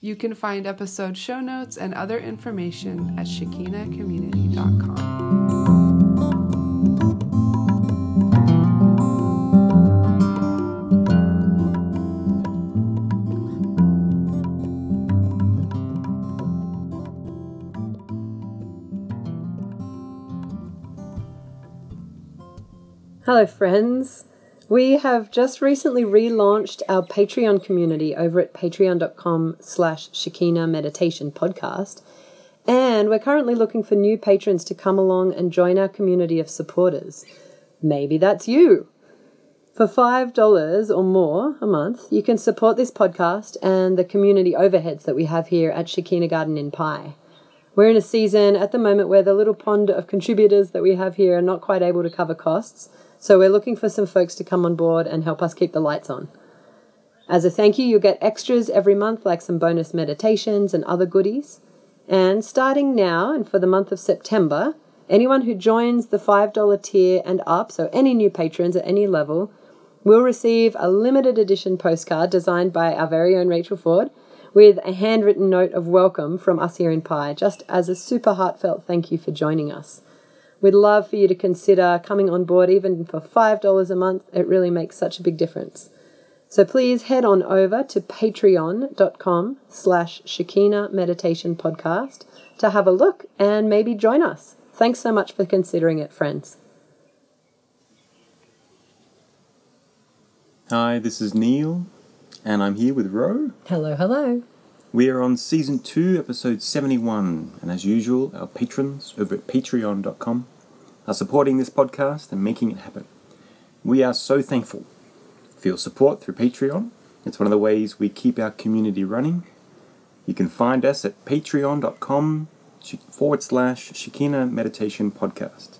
You can find episode show notes and other information at shekinacommunity.com. Hello, friends. We have just recently relaunched our Patreon community over at patreon.com slash Shekina Meditation Podcast. And we're currently looking for new patrons to come along and join our community of supporters. Maybe that's you. For $5 or more a month, you can support this podcast and the community overheads that we have here at Shekina Garden in Pai. We're in a season at the moment where the little pond of contributors that we have here are not quite able to cover costs. So we're looking for some folks to come on board and help us keep the lights on. As a thank you, you'll get extras every month, like some bonus meditations and other goodies. And starting now and for the month of September, anyone who joins the $5 tier and up, so any new patrons at any level, will receive a limited edition postcard designed by our very own Rachel Ford with a handwritten note of welcome from us here in Pai, just as a super heartfelt thank you for joining us. We'd love for you to consider coming on board even for $5 a month. It really makes such a big difference. So please head on over to patreon.com slash Shekina Meditation Podcast to have a look and maybe join us. Thanks so much for considering it, friends. Hi, this is Neil, and I'm here with Ro. Hello, hello. We are on season 2, episode 71, and as usual, our patrons over at patreon.com are supporting this podcast and making it happen. We are so thankful for your support through Patreon. It's one of the ways we keep our community running. You can find us at patreon.com forward slash Shekina Meditation Podcast.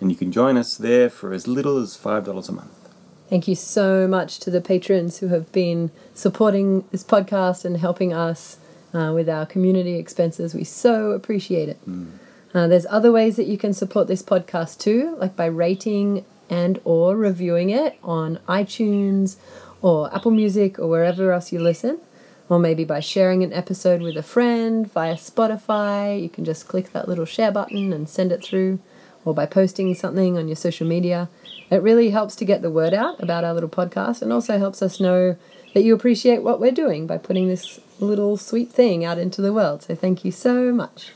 And you can join us there for as little as $5 a month. Thank you so much to the patrons who have been supporting this podcast and helping us uh, with our community expenses. We so appreciate it. Mm. Uh, there's other ways that you can support this podcast too, like by rating and or reviewing it on iTunes or Apple Music or wherever else you listen. Or maybe by sharing an episode with a friend via Spotify. You can just click that little share button and send it through. Or by posting something on your social media. It really helps to get the word out about our little podcast and also helps us know that you appreciate what we're doing by putting this little sweet thing out into the world. So thank you so much.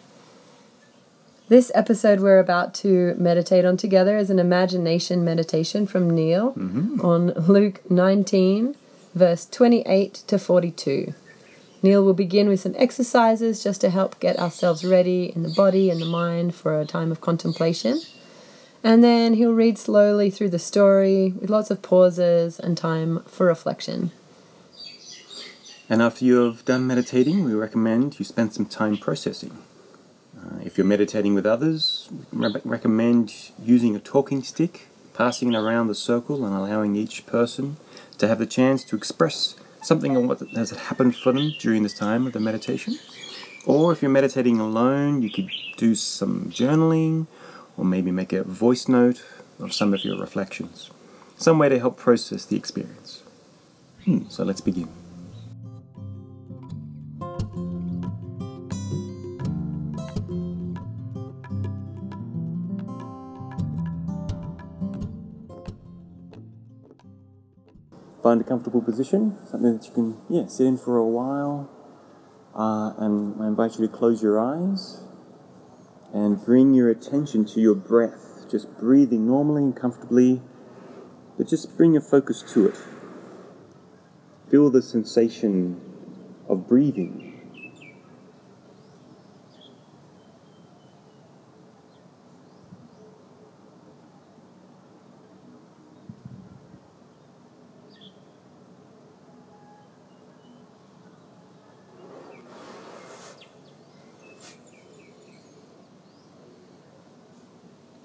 This episode we're about to meditate on together is an imagination meditation from Neil mm-hmm. on Luke 19, verse 28 to 42. Neil will begin with some exercises just to help get ourselves ready in the body and the mind for a time of contemplation. And then he'll read slowly through the story with lots of pauses and time for reflection. And after you have done meditating, we recommend you spend some time processing. Uh, if you're meditating with others, re- recommend using a talking stick, passing it around the circle, and allowing each person to have the chance to express something on what has happened for them during this time of the meditation. Or if you're meditating alone, you could do some journaling or maybe make a voice note of some of your reflections. Some way to help process the experience. Hmm, so let's begin. Find a comfortable position, something that you can yeah sit in for a while, uh, and I invite you to close your eyes and bring your attention to your breath, just breathing normally and comfortably, but just bring your focus to it. Feel the sensation of breathing.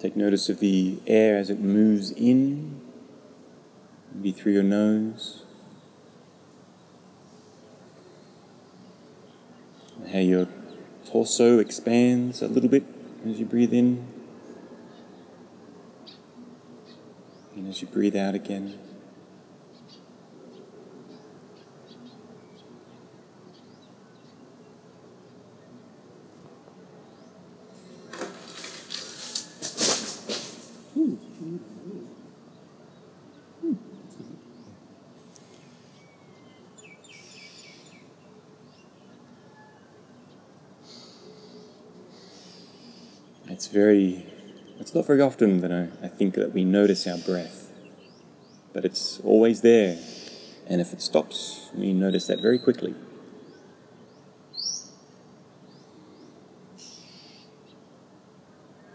Take notice of the air as it moves in, maybe through your nose. And how your torso expands a little bit as you breathe in. And as you breathe out again. It's very, it's not very often that I, I think that we notice our breath, but it's always there. And if it stops, we notice that very quickly.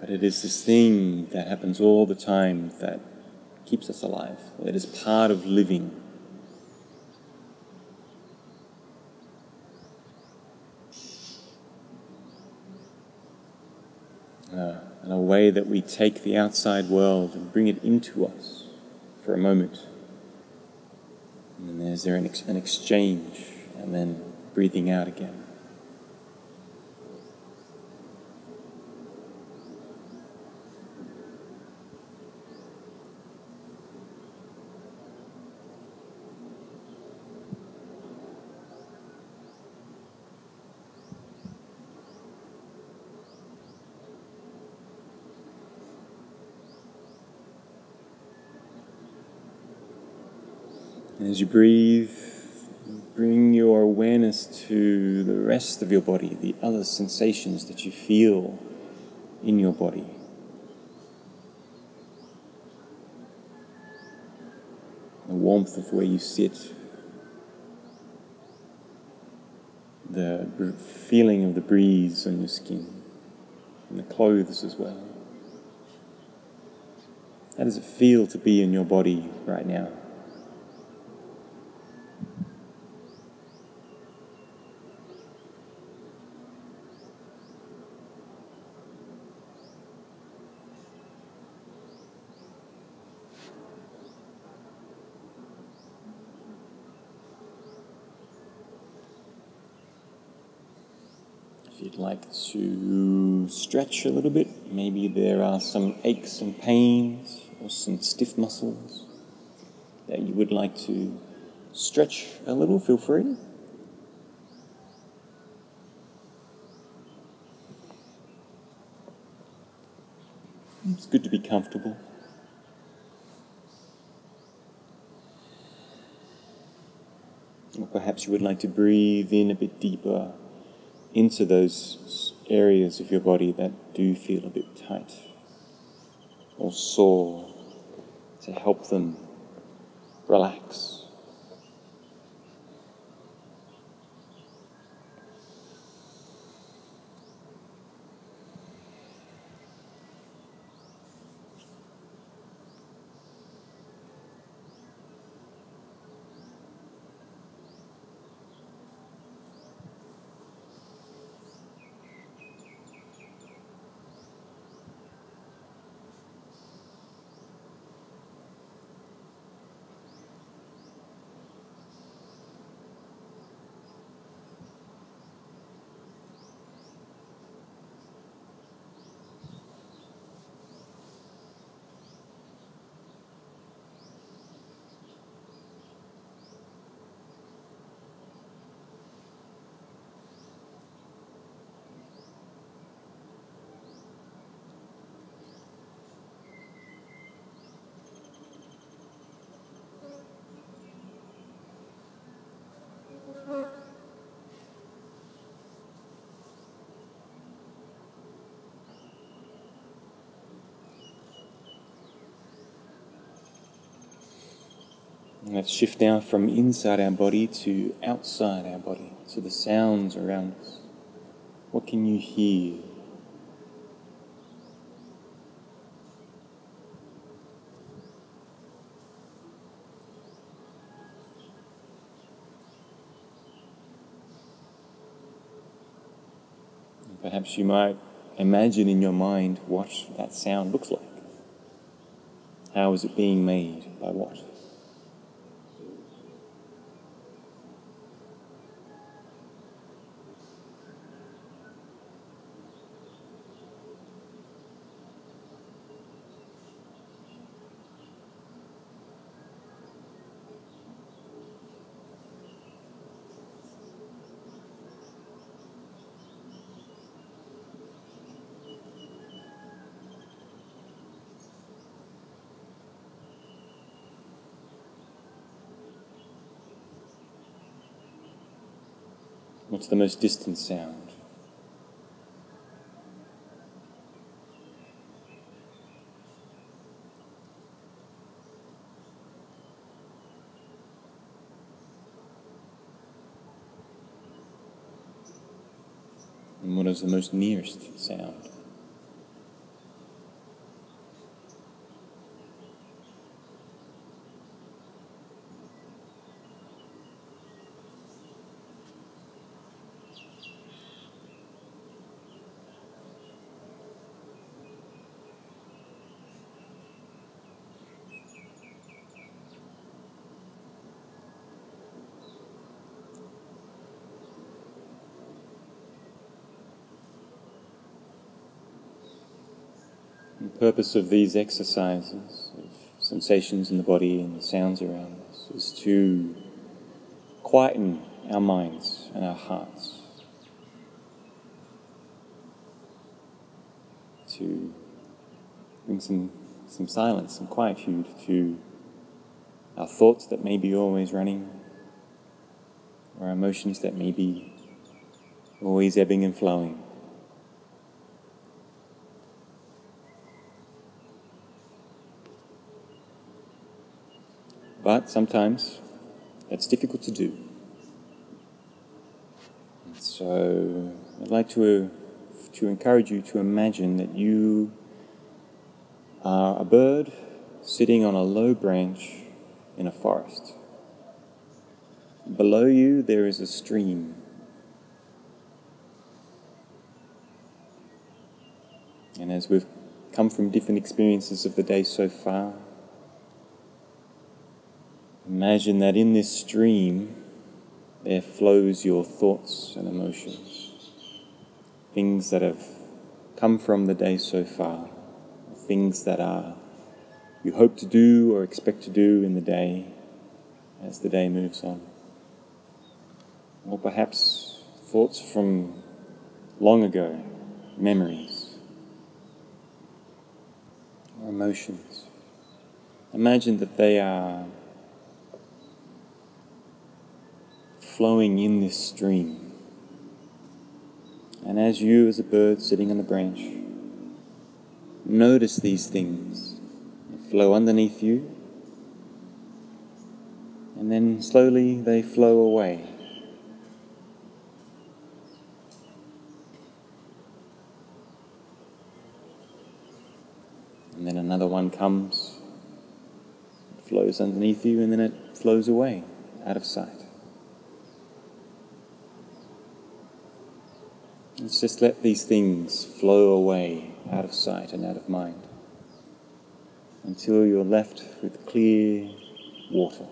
But it is this thing that happens all the time that keeps us alive. It is part of living. Uh, and a way that we take the outside world and bring it into us for a moment. And then there's there an, ex- an exchange, and then breathing out again. As you breathe, bring your awareness to the rest of your body, the other sensations that you feel in your body. The warmth of where you sit, the feeling of the breeze on your skin, and the clothes as well. How does it feel to be in your body right now? If you'd like to stretch a little bit, maybe there are some aches and pains or some stiff muscles that you would like to stretch a little, feel free. It's good to be comfortable. Or perhaps you would like to breathe in a bit deeper into those areas of your body that do feel a bit tight or sore to help them relax. And let's shift now from inside our body to outside our body, to the sounds around us. What can you hear? Perhaps you might imagine in your mind what that sound looks like. How is it being made? By what? The most distant sound? And what is the most nearest sound? The purpose of these exercises, of sensations in the body and the sounds around us, is to quieten our minds and our hearts, to bring some, some silence, some quietude to our thoughts that may be always running, or our emotions that may be always ebbing and flowing. But sometimes that's difficult to do. And so I'd like to, to encourage you to imagine that you are a bird sitting on a low branch in a forest. Below you, there is a stream. And as we've come from different experiences of the day so far, Imagine that in this stream there flows your thoughts and emotions, things that have come from the day so far, things that are you hope to do or expect to do in the day as the day moves on. Or perhaps thoughts from long ago, memories, or emotions. Imagine that they are flowing in this stream. And as you, as a bird sitting on the branch, notice these things flow underneath you, and then slowly they flow away. And then another one comes, flows underneath you, and then it flows away out of sight. Let's just let these things flow away out of sight and out of mind until you're left with clear water.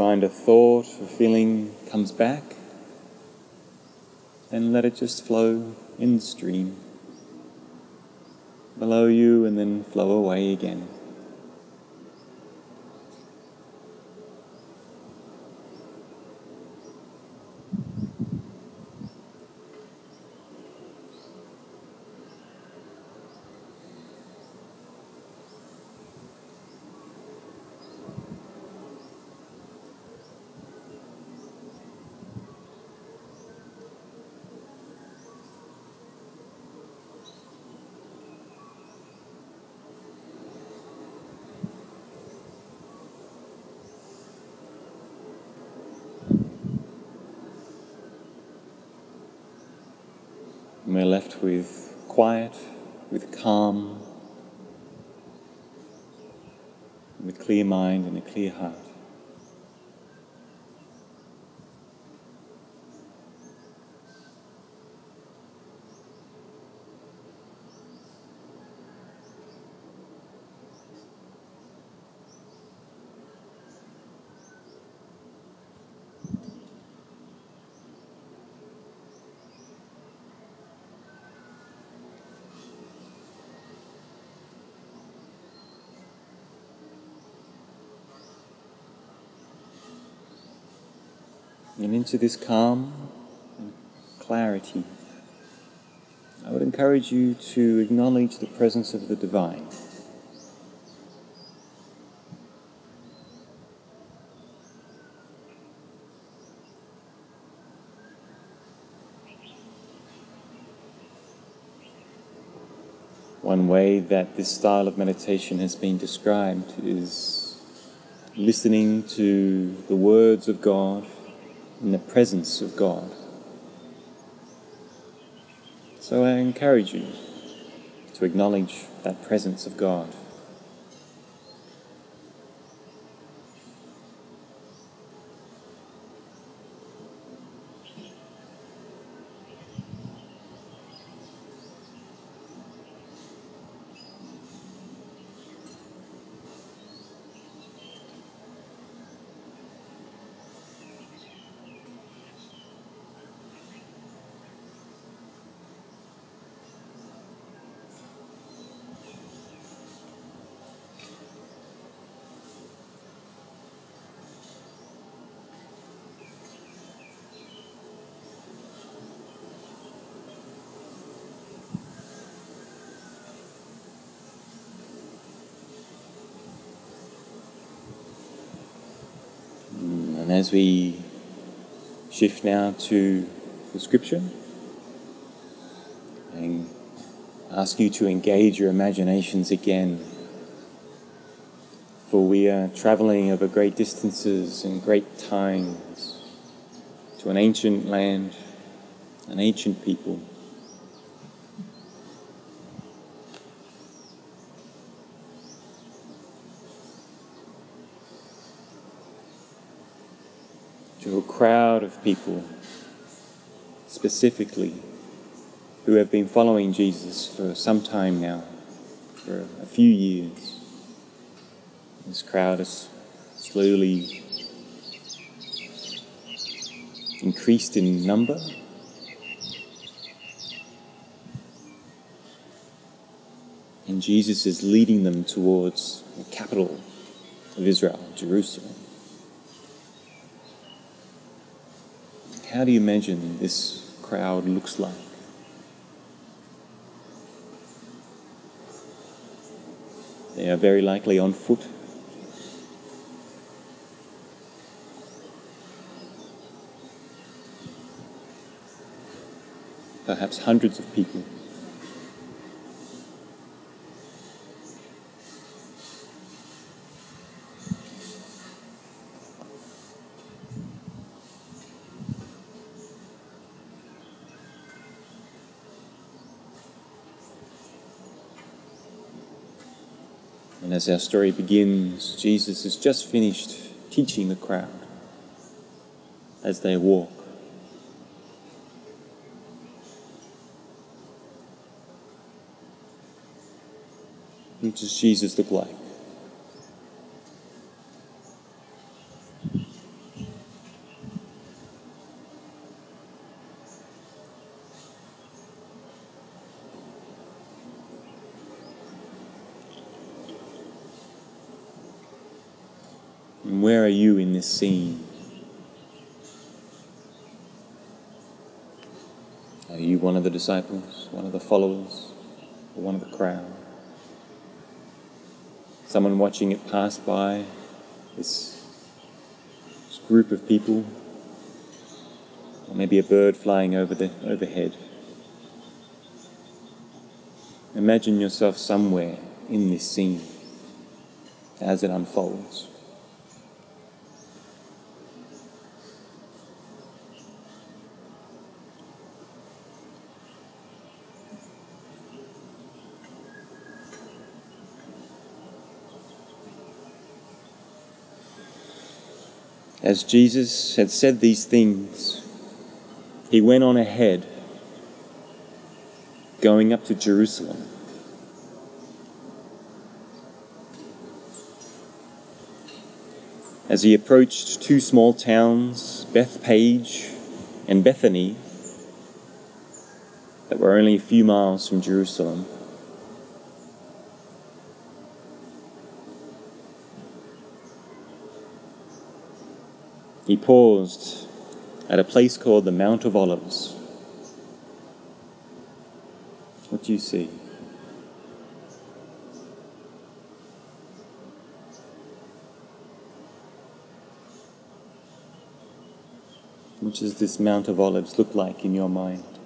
Find a thought a feeling comes back, and let it just flow in the stream below you and then flow away again. And we're left with quiet, with calm, with clear mind and a clear heart. Into this calm and clarity, I would encourage you to acknowledge the presence of the divine. One way that this style of meditation has been described is listening to the words of God in the presence of God. So I encourage you to acknowledge that presence of God. And as we shift now to the scripture, and ask you to engage your imaginations again. For we are traveling over great distances and great times to an ancient land, an ancient people. to a crowd of people specifically who have been following Jesus for some time now, for a few years. This crowd has slowly increased in number. And Jesus is leading them towards the capital of Israel, Jerusalem. How do you imagine this crowd looks like? They are very likely on foot. Perhaps hundreds of people. As our story begins, Jesus has just finished teaching the crowd as they walk. What does Jesus look like? And where are you in this scene? Are you one of the disciples, one of the followers, or one of the crowd? Someone watching it pass by, this, this group of people, or maybe a bird flying over the overhead. Imagine yourself somewhere in this scene as it unfolds. As Jesus had said these things, he went on ahead, going up to Jerusalem. As he approached two small towns, Bethphage and Bethany, that were only a few miles from Jerusalem, he paused at a place called the Mount of Olives. What do you see? What does this Mount of Olives look like in your mind?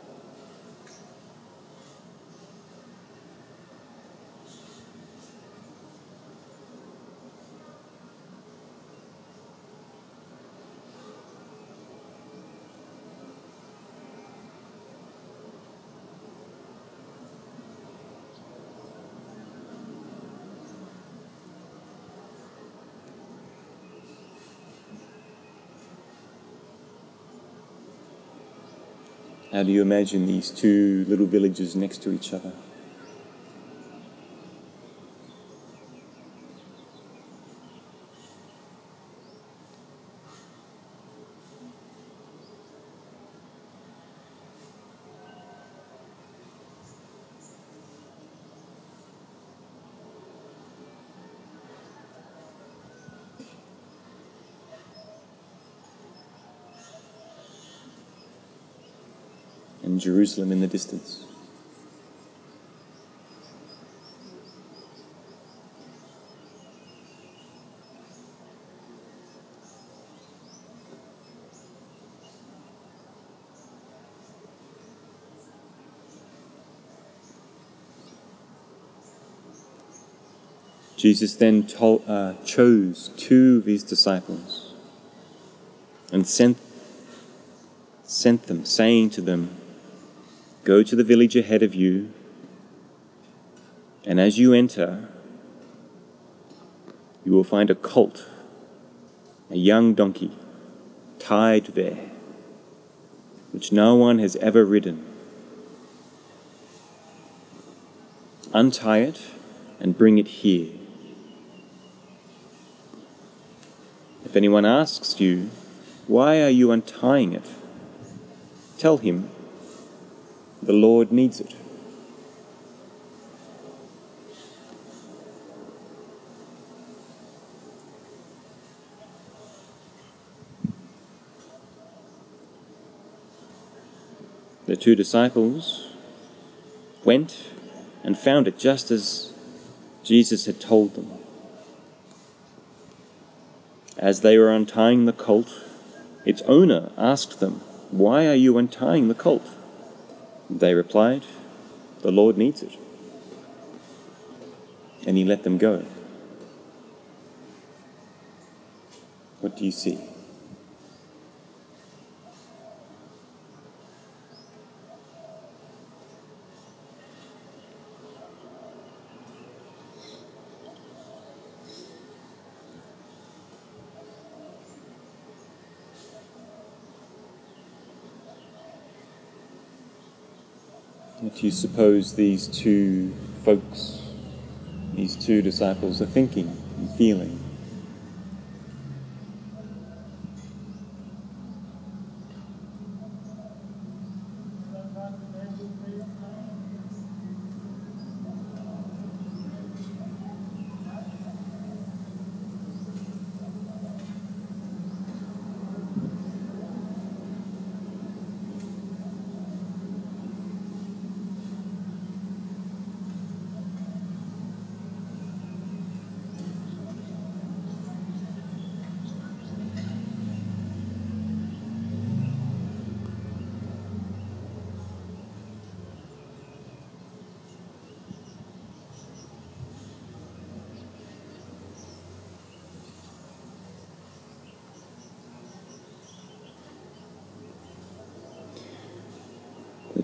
How do you imagine these two little villages next to each other? Jerusalem in the distance. Jesus then told, uh, chose two of his disciples and sent, sent them, saying to them, Go to the village ahead of you, and as you enter, you will find a colt, a young donkey, tied there, which no one has ever ridden. Untie it and bring it here. If anyone asks you, Why are you untying it? Tell him, The Lord needs it. The two disciples went and found it just as Jesus had told them. As they were untying the colt, its owner asked them, Why are you untying the colt? They replied, The Lord needs it. And he let them go. What do you see? You suppose these two folks, these two disciples, are thinking and feeling?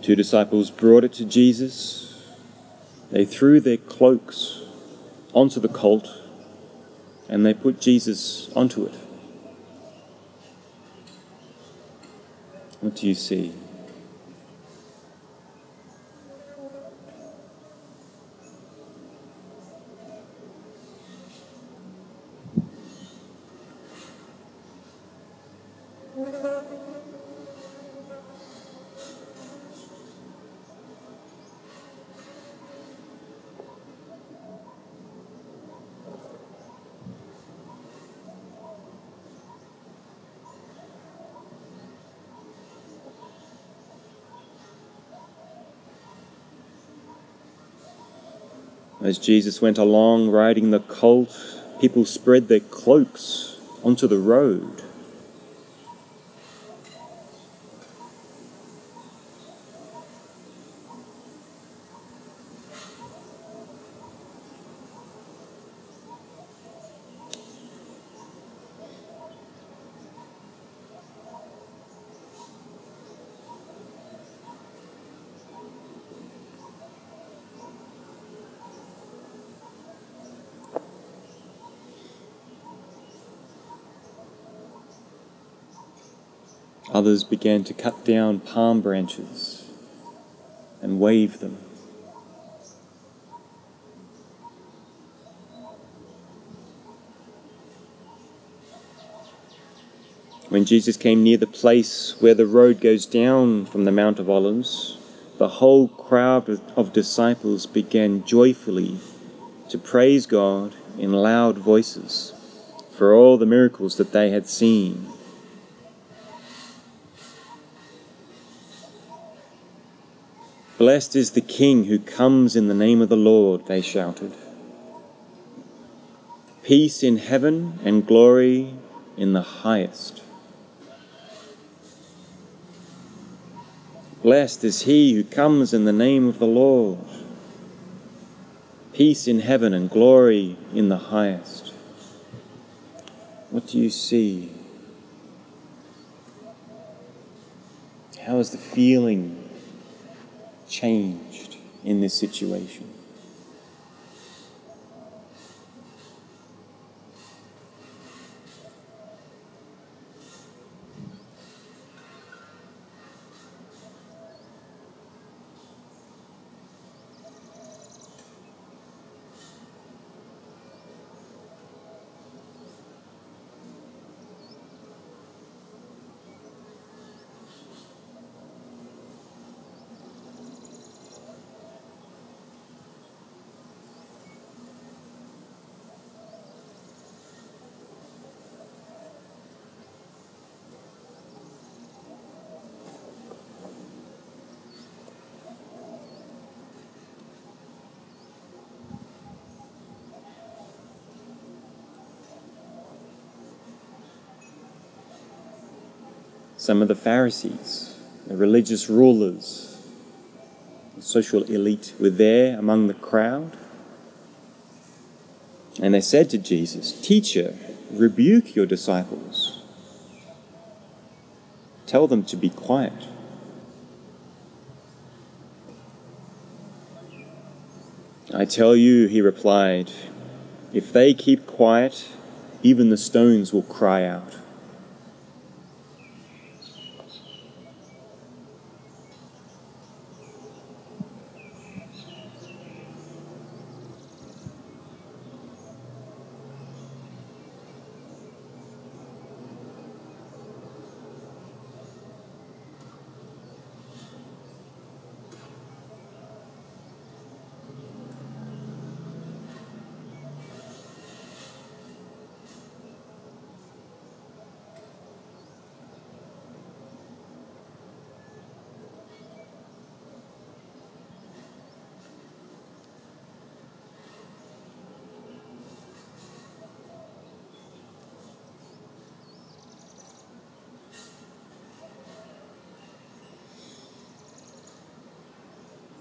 two disciples brought it to Jesus. They threw their cloaks onto the colt and they put Jesus onto it. What do you see? As Jesus went along riding the colt, people spread their cloaks onto the road. Others began to cut down palm branches and wave them. When Jesus came near the place where the road goes down from the Mount of Olives, the whole crowd of disciples began joyfully to praise God in loud voices for all the miracles that they had seen. Blessed is the King who comes in the name of the Lord, they shouted. Peace in heaven and glory in the highest. Blessed is he who comes in the name of the Lord. Peace in heaven and glory in the highest. What do you see? How is the feeling changed in this situation? Some of the Pharisees, the religious rulers, the social elite were there among the crowd. And they said to Jesus, Teacher, rebuke your disciples. Tell them to be quiet. I tell you, he replied, if they keep quiet, even the stones will cry out.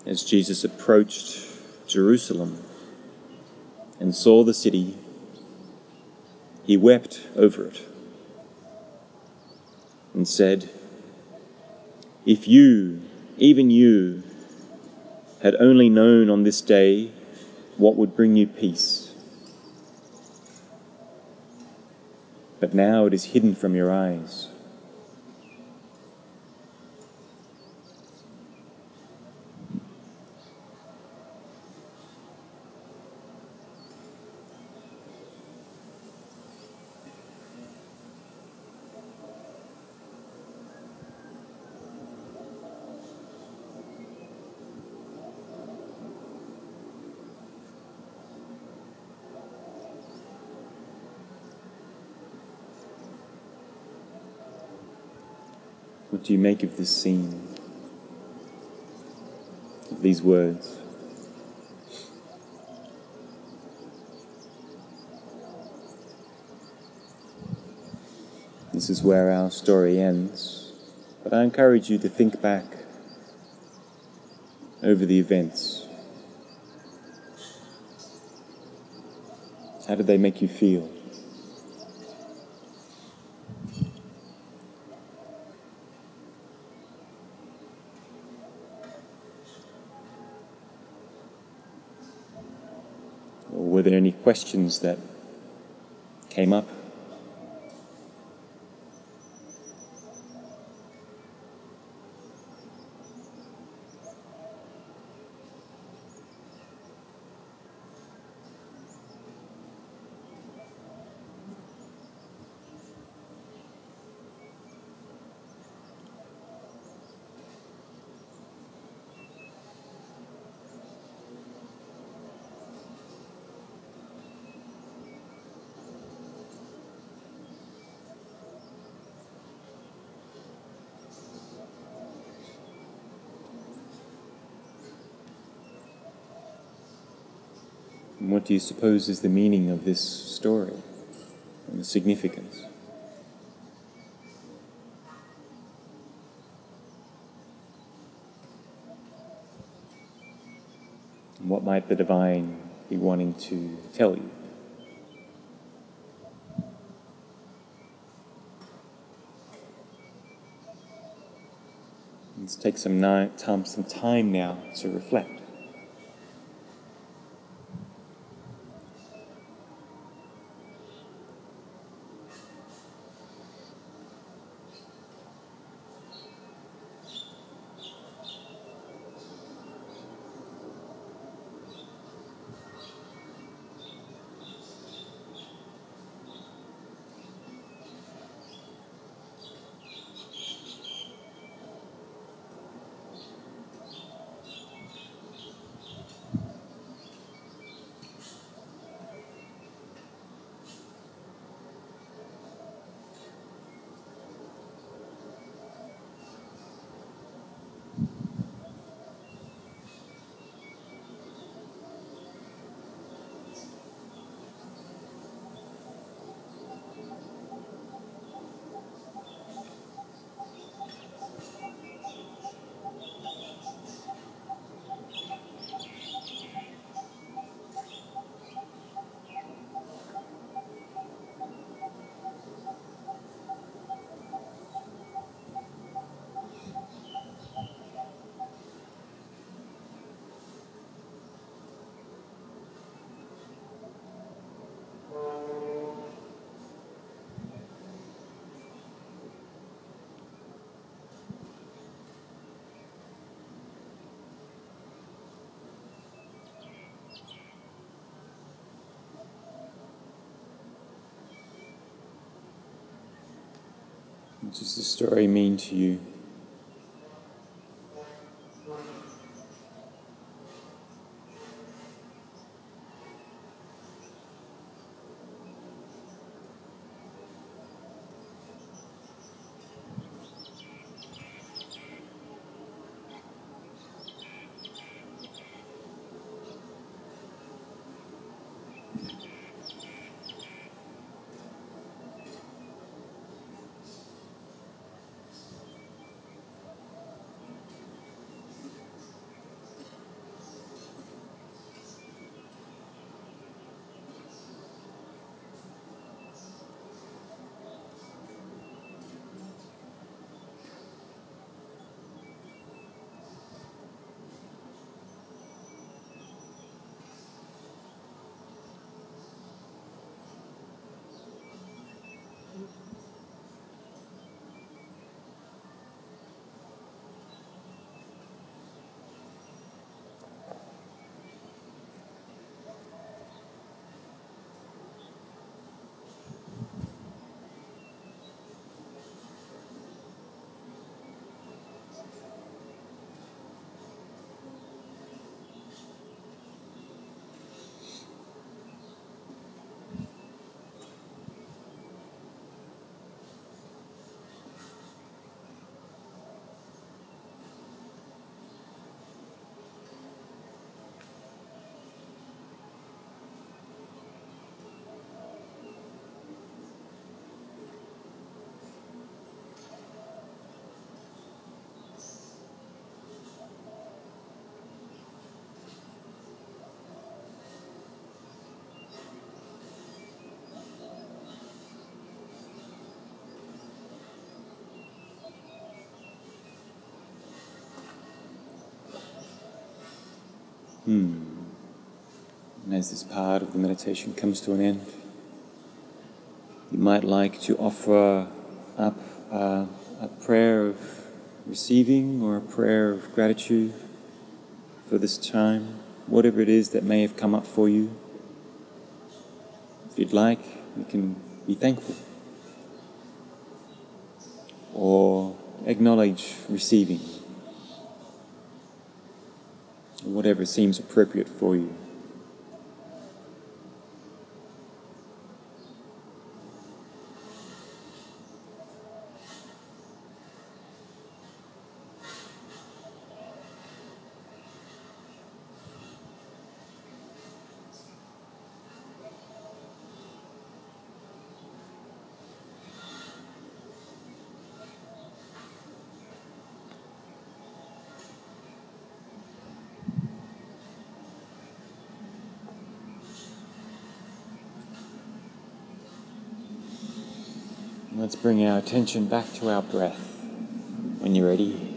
As Jesus approached Jerusalem and saw the city, he wept over it and said, If you, even you, had only known on this day what would bring you peace. But now it is hidden from your eyes. What do you make of this scene? Of these words? This is where our story ends, but I encourage you to think back over the events. How did they make you feel? Or were there any questions that came up? And what do you suppose is the meaning of this story and the significance? And what might the divine be wanting to tell you? Let's take some, time, some time now to reflect. What does the story mean to you? Hmm. And as this part of the meditation comes to an end, you might like to offer up uh, a prayer of receiving or a prayer of gratitude for this time, whatever it is that may have come up for you. If you'd like, you can be thankful or acknowledge receiving, whatever seems appropriate for you. Let's bring our attention back to our breath when you're ready.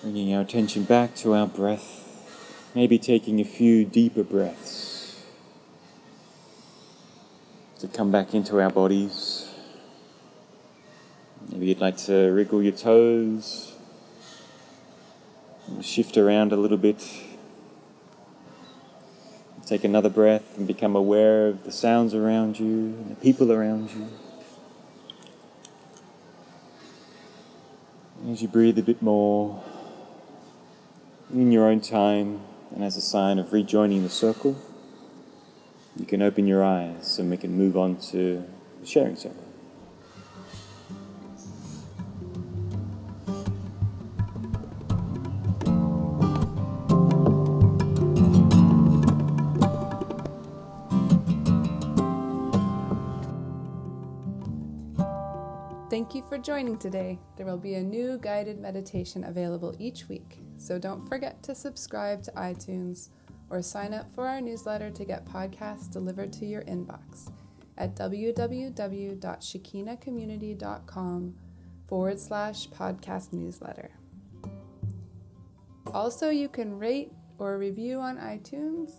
Bringing our attention back to our breath Maybe taking a few deeper breaths to come back into our bodies. Maybe you'd like to wriggle your toes, shift around a little bit. Take another breath and become aware of the sounds around you and the people around you. As you breathe a bit more in your own time, and as a sign of rejoining the circle, you can open your eyes and we can move on to the sharing circle. Thank you for joining today. There will be a new guided meditation available each week, so don't forget to subscribe to iTunes or sign up for our newsletter to get podcasts delivered to your inbox at www.shekinacommunity.com forward slash podcast newsletter. Also, you can rate or review on iTunes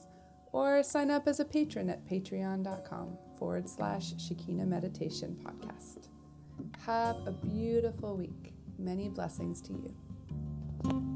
or sign up as a patron at patreon.com forward slash Shekina Meditation Podcast. Have a beautiful week. Many blessings to you.